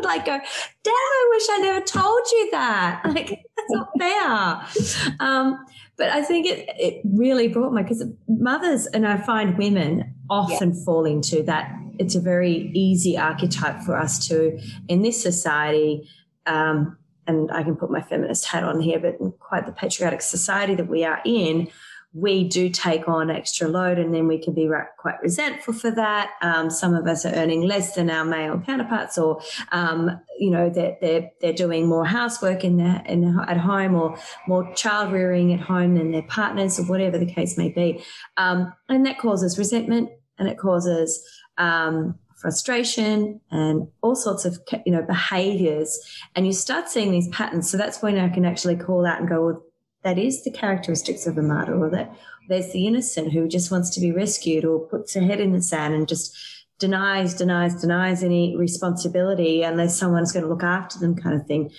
Like go, damn, I wish I never told you that. Like, that's not fair. Um, but I think it, it really brought my, because mothers, and I find women often yeah. fall into that it's a very easy archetype for us to, in this society, um, and I can put my feminist hat on here, but in quite the patriotic society that we are in, we do take on extra load and then we can be quite resentful for that. Um, some of us are earning less than our male counterparts or, um, you know, they're, they're, they're doing more housework in their, in, at home or more child rearing at home than their partners or whatever the case may be. Um, and that causes resentment and it causes um, frustration and all sorts of you know behaviors and you start seeing these patterns so that's when i can actually call out and go well that is the characteristics of a martyr or that there's the innocent who just wants to be rescued or puts her head in the sand and just denies denies denies any responsibility unless someone's going to look after them kind of thing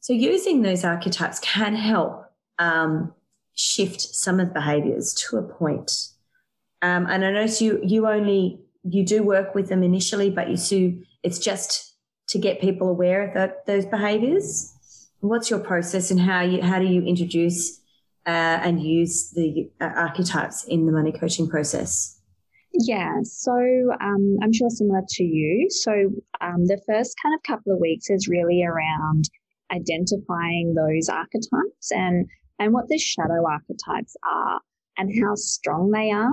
so using those archetypes can help um, shift some of the behaviors to a point um, and i notice you you only you do work with them initially, but you see it's just to get people aware of that, those behaviors. What's your process and how you how do you introduce uh, and use the uh, archetypes in the money coaching process? Yeah, so um, I'm sure similar to you. So um, the first kind of couple of weeks is really around identifying those archetypes and and what the shadow archetypes are and how strong they are.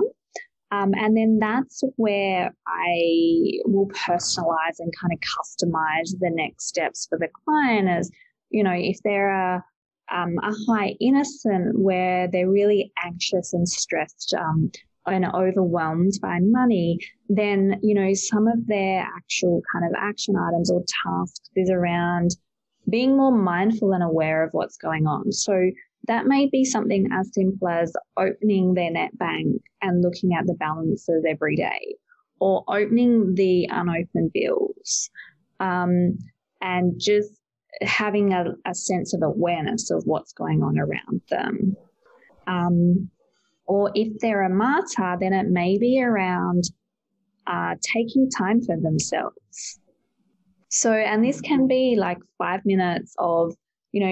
Um, and then that's where I will personalize and kind of customize the next steps for the client as, you know, if they're um, a high innocent where they're really anxious and stressed um, and overwhelmed by money, then, you know, some of their actual kind of action items or tasks is around being more mindful and aware of what's going on. So that may be something as simple as opening their net bank and looking at the balances every day, or opening the unopened bills, um, and just having a, a, sense of awareness of what's going on around them. Um, or if they're a martyr, then it may be around uh, taking time for themselves. So, and this can be like five minutes of, you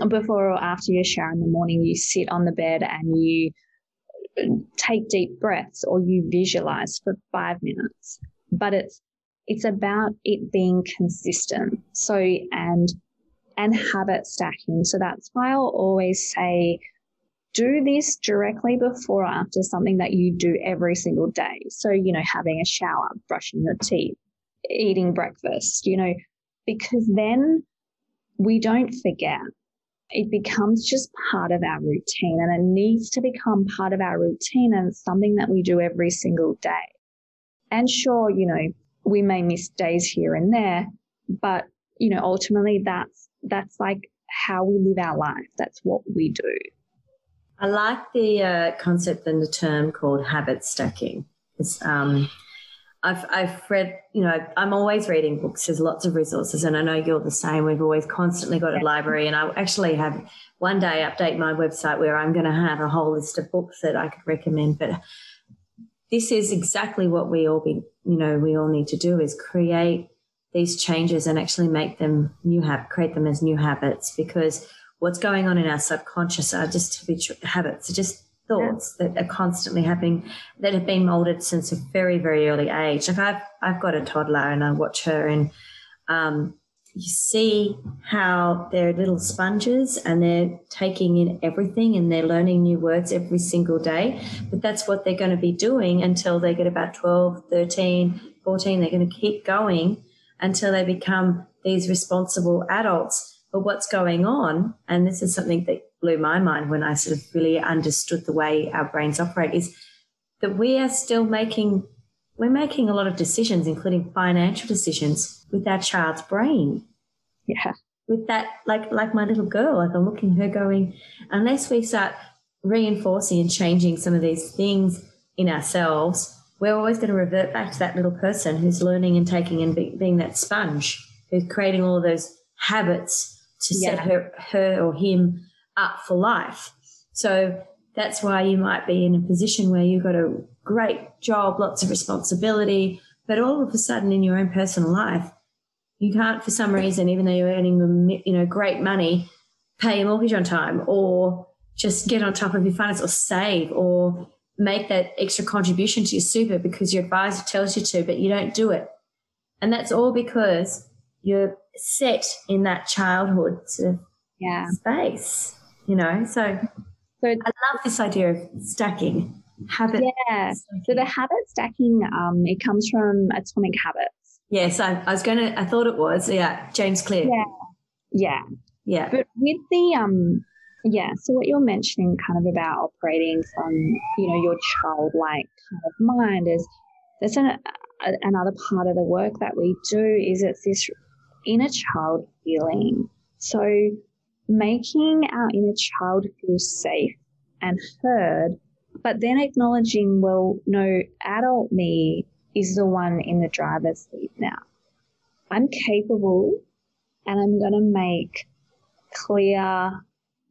know, before or after your shower in the morning, you sit on the bed and you take deep breaths or you visualize for five minutes. But it's it's about it being consistent. So and and habit stacking. So that's why I'll always say do this directly before or after something that you do every single day. So, you know, having a shower, brushing your teeth, eating breakfast, you know, because then we don't forget it becomes just part of our routine and it needs to become part of our routine and something that we do every single day. And sure, you know, we may miss days here and there, but you know, ultimately that's that's like how we live our life. That's what we do. I like the uh, concept and the term called habit stacking. It's um, I've, I've read, you know, I'm always reading books. There's lots of resources, and I know you're the same. We've always constantly got a library, and I actually have one day update my website where I'm going to have a whole list of books that I could recommend. But this is exactly what we all be, you know, we all need to do is create these changes and actually make them new habit, create them as new habits because what's going on in our subconscious are just habitual habits, are just thoughts yeah. that are constantly happening that have been molded since a very very early age like i've i've got a toddler and i watch her and um, you see how they're little sponges and they're taking in everything and they're learning new words every single day. But that's what they're going to be doing until they get about 12 13 14 they're going to keep going until they become these responsible adults. But what's going on and this is something that blew my mind when I sort of really understood the way our brains operate is that we are still making we're making a lot of decisions, including financial decisions, with our child's brain. Yeah. With that, like like my little girl, like I'm looking at her going, unless we start reinforcing and changing some of these things in ourselves, we're always going to revert back to that little person who's learning and taking and be, being that sponge, who's creating all those habits to yeah. set her her or him up for life. So that's why you might be in a position where you've got a great job, lots of responsibility, but all of a sudden in your own personal life, you can't, for some reason, even though you're earning, you know, great money, pay your mortgage on time or just get on top of your finance or save or make that extra contribution to your super because your advisor tells you to, but you don't do it. And that's all because you're set in that childhood sort of yeah. space you know so so i love this idea of stacking habit yeah. So the habit stacking um it comes from atomic habits. Yes I, I was gonna i thought it was yeah james clear. Yeah. Yeah. Yeah. But with the um yeah so what you're mentioning kind of about operating from you know your childlike kind of mind is there's an, a, another part of the work that we do is it's this inner child healing. So making our inner child feel safe and heard, but then acknowledging, well, no, adult me is the one in the driver's seat now. I'm capable and I'm going to make clear,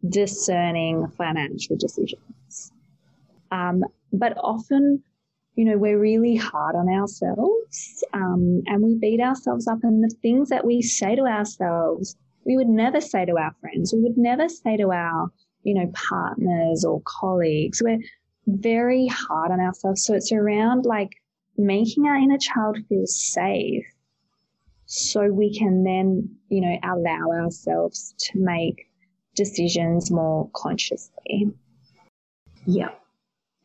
discerning financial decisions. Um, but often, you know, we're really hard on ourselves um, and we beat ourselves up. And the things that we say to ourselves we would never say to our friends, we would never say to our, you know, partners or colleagues. We're very hard on ourselves. So it's around like making our inner child feel safe so we can then, you know, allow ourselves to make decisions more consciously. Yeah.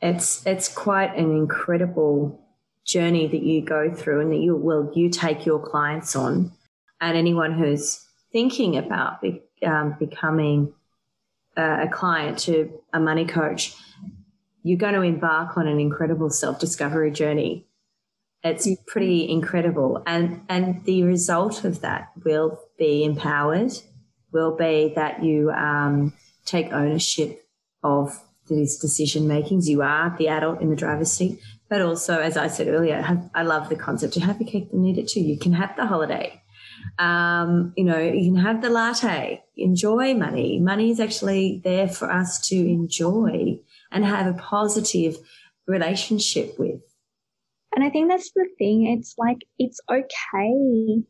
It's it's quite an incredible journey that you go through and that you will you take your clients on and anyone who's thinking about be, um, becoming a, a client to a money coach you're going to embark on an incredible self-discovery journey. It's pretty incredible. And and the result of that will be empowered will be that you um, take ownership of these decision makings you are the adult in the driver's seat but also as i said earlier have, i love the concept to have your cake and eat it too. You can have the holiday. Um, you know you can have the latte. Enjoy money. Money is actually there for us to enjoy and have a positive relationship with and I think that's the thing. It's like, it's okay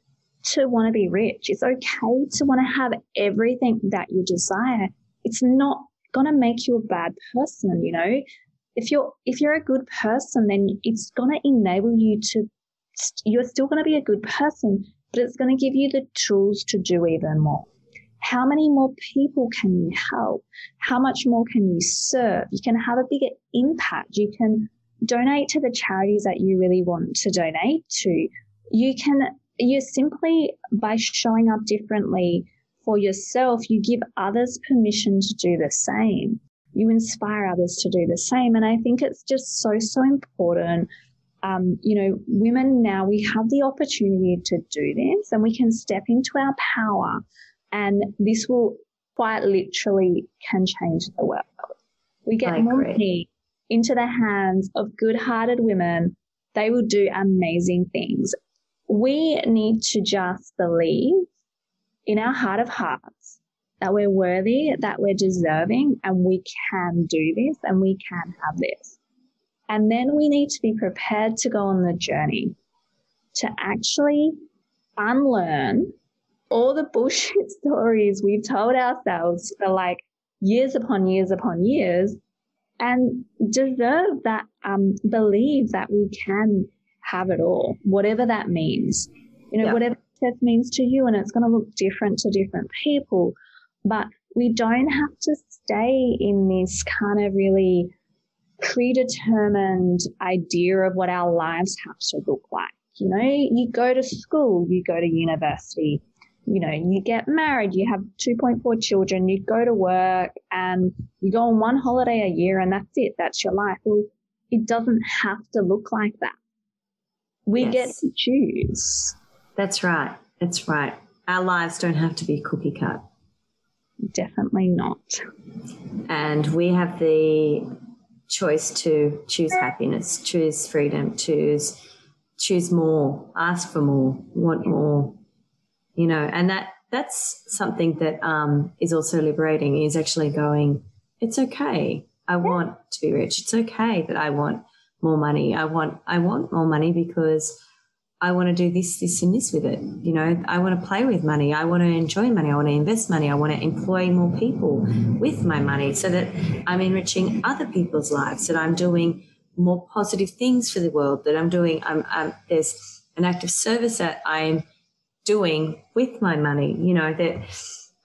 to want to be rich. It's okay to want to have everything that you desire. It's not going to make you a bad person, you know? If you're, if you're a good person, then it's going to enable you to, you're still going to be a good person, but it's going to give you the tools to do even more. How many more people can you help? How much more can you serve? You can have a bigger impact. You can donate to the charities that you really want to donate to. You can, you simply by showing up differently for yourself, you give others permission to do the same. You inspire others to do the same. And I think it's just so, so important. Um, you know, women now, we have the opportunity to do this and we can step into our power and this will quite literally can change the world. We get more money into the hands of good hearted women, they will do amazing things. We need to just believe in our heart of hearts that we're worthy, that we're deserving, and we can do this and we can have this. And then we need to be prepared to go on the journey to actually unlearn all the bullshit stories we've told ourselves for like years upon years upon years and deserve that, um, believe that we can have it all, whatever that means. You know, yeah. whatever success means to you, and it's going to look different to different people. But we don't have to stay in this kind of really predetermined idea of what our lives have to look like. You know, you go to school, you go to university, you know, you get married, you have 2.4 children, you go to work and you go on one holiday a year and that's it. That's your life. Well, it doesn't have to look like that. We yes. get to choose. That's right. That's right. Our lives don't have to be cookie cut. Definitely not. And we have the choice to choose happiness, choose freedom, choose choose more, ask for more, want more, you know, and that that's something that um, is also liberating. Is actually going, it's okay. I want to be rich. It's okay that I want more money. I want I want more money because I want to do this, this, and this with it. You know, I want to play with money. I want to enjoy money. I want to invest money. I want to employ more people with my money so that I'm enriching other people's lives, that I'm doing more positive things for the world, that I'm doing, I'm, I'm there's an act of service that I'm doing with my money. You know that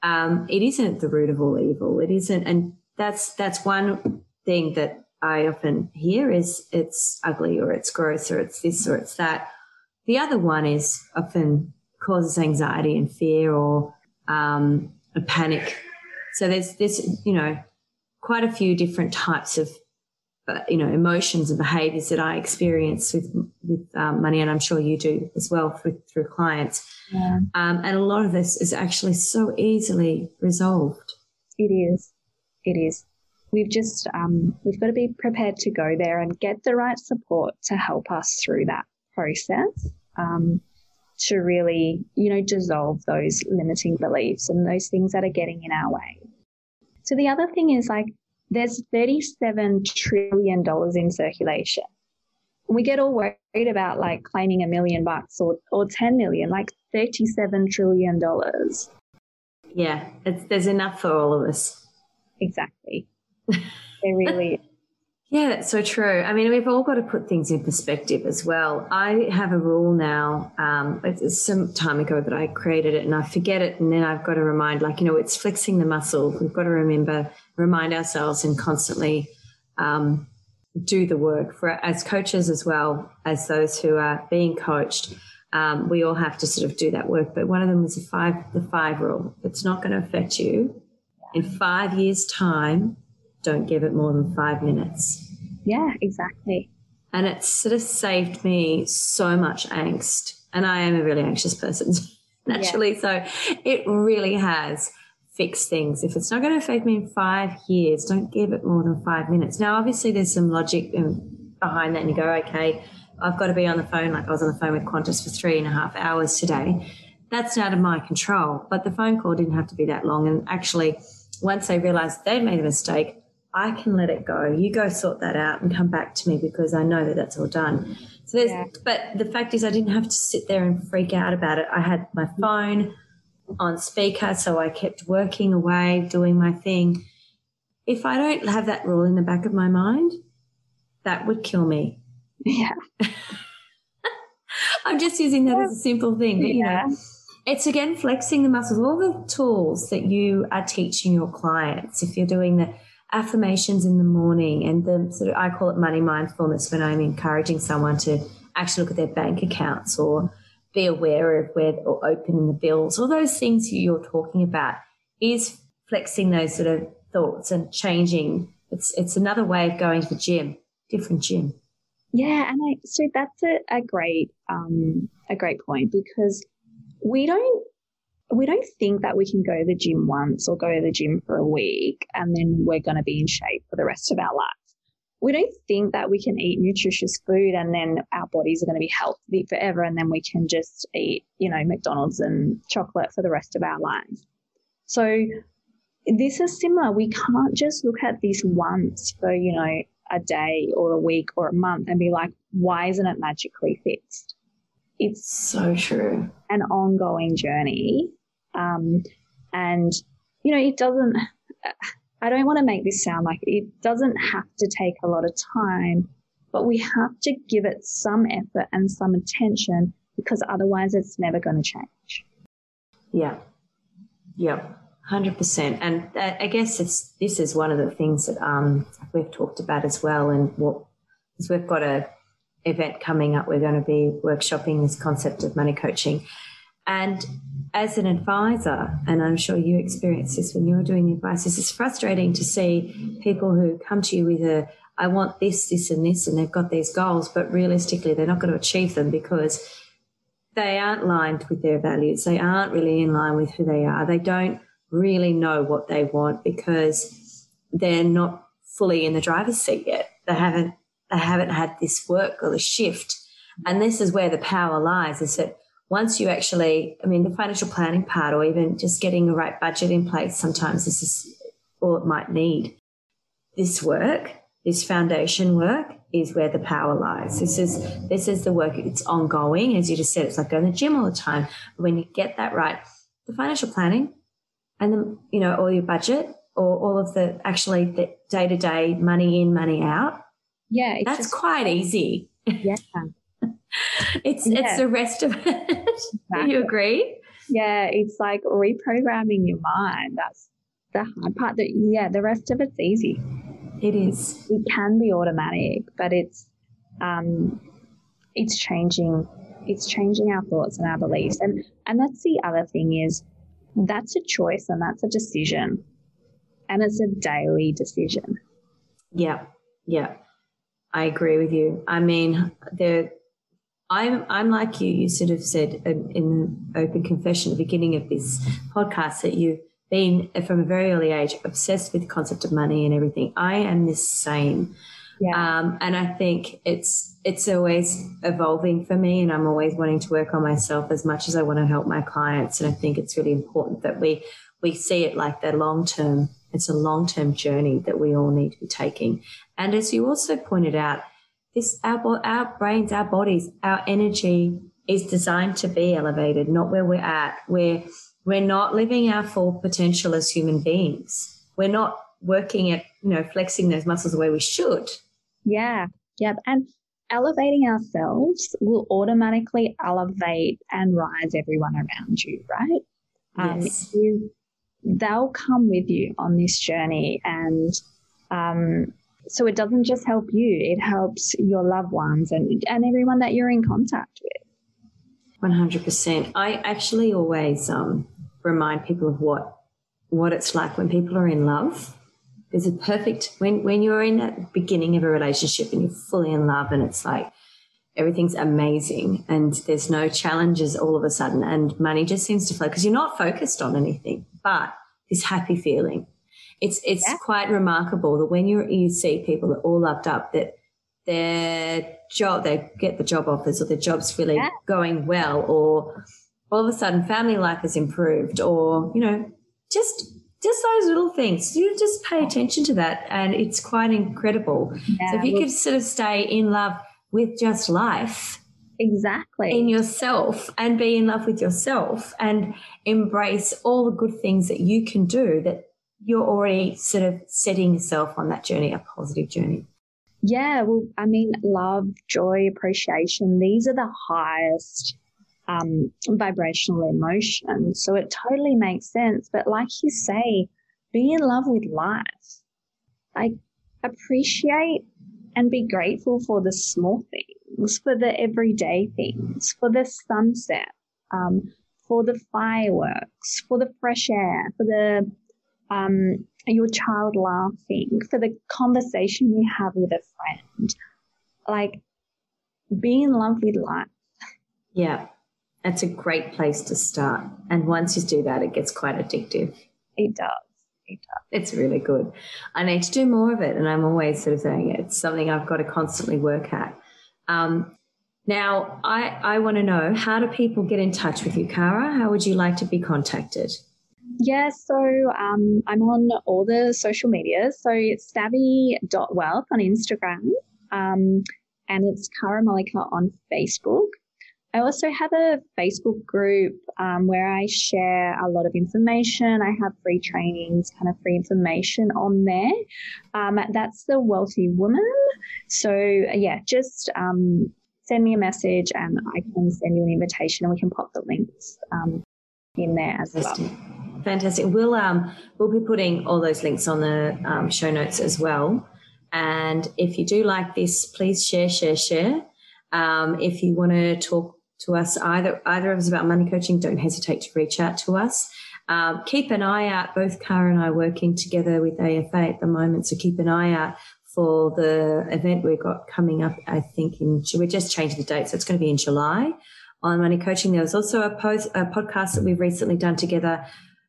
um, it isn't the root of all evil. It isn't, and that's that's one thing that I often hear is it's ugly or it's gross or it's this or it's that. The other one is often causes anxiety and fear or um, a panic. So there's this, you know, quite a few different types of you know emotions and behaviors that I experience with with um, money, and I'm sure you do as well through, through clients. Yeah. Um, and a lot of this is actually so easily resolved. It is. It is. We've just um, we've got to be prepared to go there and get the right support to help us through that process. Um, to really, you know, dissolve those limiting beliefs and those things that are getting in our way. So the other thing is like there's $37 trillion in circulation. We get all worried about like claiming a million bucks or, or 10 million, like $37 trillion. Yeah, there's enough for all of us. Exactly. There really Yeah, that's so true. I mean, we've all got to put things in perspective as well. I have a rule now. Um, it's some time ago that I created it, and I forget it, and then I've got to remind, like you know, it's flexing the muscle. We've got to remember, remind ourselves, and constantly um, do the work for as coaches as well as those who are being coached. Um, we all have to sort of do that work. But one of them is the five, the five rule. It's not going to affect you in five years' time don't give it more than five minutes. Yeah, exactly. And it's sort of saved me so much angst. And I am a really anxious person naturally. Yeah. So it really has fixed things. If it's not going to affect me in five years, don't give it more than five minutes. Now, obviously, there's some logic behind that. And you go, okay, I've got to be on the phone. Like I was on the phone with Qantas for three and a half hours today. That's out of my control. But the phone call didn't have to be that long. And actually, once they realized they'd made a mistake, I can let it go. You go sort that out and come back to me because I know that that's all done. So there's, yeah. but the fact is, I didn't have to sit there and freak out about it. I had my phone on speaker, so I kept working away, doing my thing. If I don't have that rule in the back of my mind, that would kill me. Yeah. I'm just using that as a simple thing, but you know, it's again flexing the muscles, all the tools that you are teaching your clients. If you're doing the affirmations in the morning and the sort of, I call it money mindfulness when I'm encouraging someone to actually look at their bank accounts or be aware of where or opening the bills, all those things you're talking about is flexing those sort of thoughts and changing. It's, it's another way of going to the gym, different gym. Yeah. And I, so that's a, a great, um, a great point because we don't we don't think that we can go to the gym once or go to the gym for a week and then we're going to be in shape for the rest of our lives. We don't think that we can eat nutritious food and then our bodies are going to be healthy forever and then we can just eat, you know, McDonald's and chocolate for the rest of our lives. So this is similar. We can't just look at this once for, you know, a day or a week or a month and be like, why isn't it magically fixed? It's so true. An ongoing journey um, and, you know, it doesn't, I don't want to make this sound like it doesn't have to take a lot of time, but we have to give it some effort and some attention because otherwise it's never going to change. Yeah. Yeah. Hundred percent, and uh, I guess it's this is one of the things that um, we've talked about as well, and what we've got a event coming up. We're going to be workshopping this concept of money coaching, and as an advisor, and I'm sure you experience this when you're doing advice, it's frustrating to see people who come to you with a, I want this, this, and this, and they've got these goals, but realistically, they're not going to achieve them because they aren't lined with their values. They aren't really in line with who they are. They don't really know what they want because they're not fully in the driver's seat yet. They haven't they haven't had this work or the shift. And this is where the power lies is that once you actually, I mean, the financial planning part or even just getting the right budget in place, sometimes this is all it might need. This work, this foundation work is where the power lies. This is, this is the work. It's ongoing. As you just said, it's like going to the gym all the time. When you get that right, the financial planning and then, you know, all your budget or all of the actually the day to day money in, money out. Yeah. That's just, quite easy. Yeah. it's yeah. it's the rest of it. Exactly. Do you agree? Yeah, it's like reprogramming your mind. That's the hard part. That yeah, the rest of it's easy. It is. It can be automatic, but it's um, it's changing. It's changing our thoughts and our beliefs, and and that's the other thing is that's a choice and that's a decision, and it's a daily decision. Yeah, yeah, I agree with you. I mean, the I'm I'm like you. You sort of said in, in open confession at the beginning of this podcast that you've been from a very early age obsessed with the concept of money and everything. I am the same. Yeah. Um, and I think it's it's always evolving for me, and I'm always wanting to work on myself as much as I want to help my clients. And I think it's really important that we we see it like the long term. It's a long term journey that we all need to be taking. And as you also pointed out, this our our brains, our bodies, our energy is designed to be elevated, not where we're at. We're we're not living our full potential as human beings. We're not working at you know flexing those muscles the way we should. Yeah. Yep. And elevating ourselves will automatically elevate and rise everyone around you, right? Um, yes. you, they'll come with you on this journey. And um, so it doesn't just help you, it helps your loved ones and, and everyone that you're in contact with. 100%. I actually always um, remind people of what what it's like when people are in love. There's a perfect when when you're in that beginning of a relationship and you're fully in love and it's like everything's amazing and there's no challenges all of a sudden and money just seems to flow because you're not focused on anything but this happy feeling it's it's yeah. quite remarkable that when you you see people that all loved up that their job they get the job offers or their job's really yeah. going well or all of a sudden family life has improved or you know just just those little things you just pay attention to that and it's quite incredible yeah, so if you could sort of stay in love with just life. Exactly. In yourself and be in love with yourself and embrace all the good things that you can do that you're already sort of setting yourself on that journey, a positive journey. Yeah, well, I mean, love, joy, appreciation, these are the highest um, vibrational emotions. So it totally makes sense. But like you say, be in love with life. Like, appreciate and be grateful for the small things, for the everyday things, for the sunset, um, for the fireworks, for the fresh air, for the um, your child laughing, for the conversation you have with a friend. Like, be in love with life. Yeah, that's a great place to start. And once you do that, it gets quite addictive. It does. It does. It's really good. I need to do more of it, and I'm always sort of saying it. it's something I've got to constantly work at. Um, now, I, I want to know how do people get in touch with you, Cara? How would you like to be contacted? Yeah, so um, I'm on all the social medias. So it's savvy.wealth on Instagram, um, and it's Cara Mollica on Facebook. I also have a Facebook group um, where I share a lot of information. I have free trainings, kind of free information on there. Um, that's the Wealthy Woman. So, yeah, just um, send me a message and I can send you an invitation and we can pop the links um, in there as well. Fantastic. We'll um we'll be putting all those links on the um, show notes as well. And if you do like this, please share, share, share. Um, if you want to talk to us, either either of us about money coaching, don't hesitate to reach out to us. Um, keep an eye out. Both Cara and I working together with AFA at the moment, so keep an eye out for the event we've got coming up. I think in we're just changing the date, so it's going to be in July on money coaching. There was also a post a podcast that we've recently done together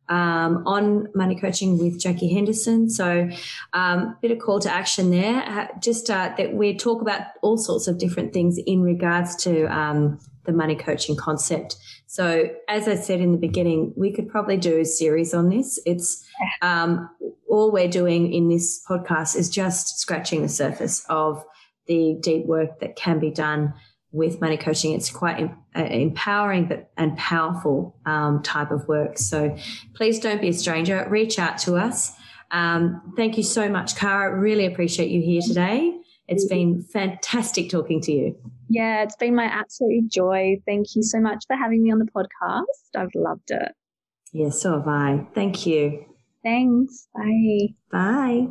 um, on money coaching with Jackie Henderson. So, um, bit of call to action there. Just uh, that we talk about all sorts of different things in regards to um, the money coaching concept. So, as I said in the beginning, we could probably do a series on this. It's um, all we're doing in this podcast is just scratching the surface of the deep work that can be done with money coaching. It's quite em- uh, empowering but and powerful um, type of work. So, please don't be a stranger. Reach out to us. Um, thank you so much, Cara. Really appreciate you here today. It's been fantastic talking to you. Yeah, it's been my absolute joy. Thank you so much for having me on the podcast. I've loved it. Yeah, so have I. Thank you. Thanks. Bye. Bye.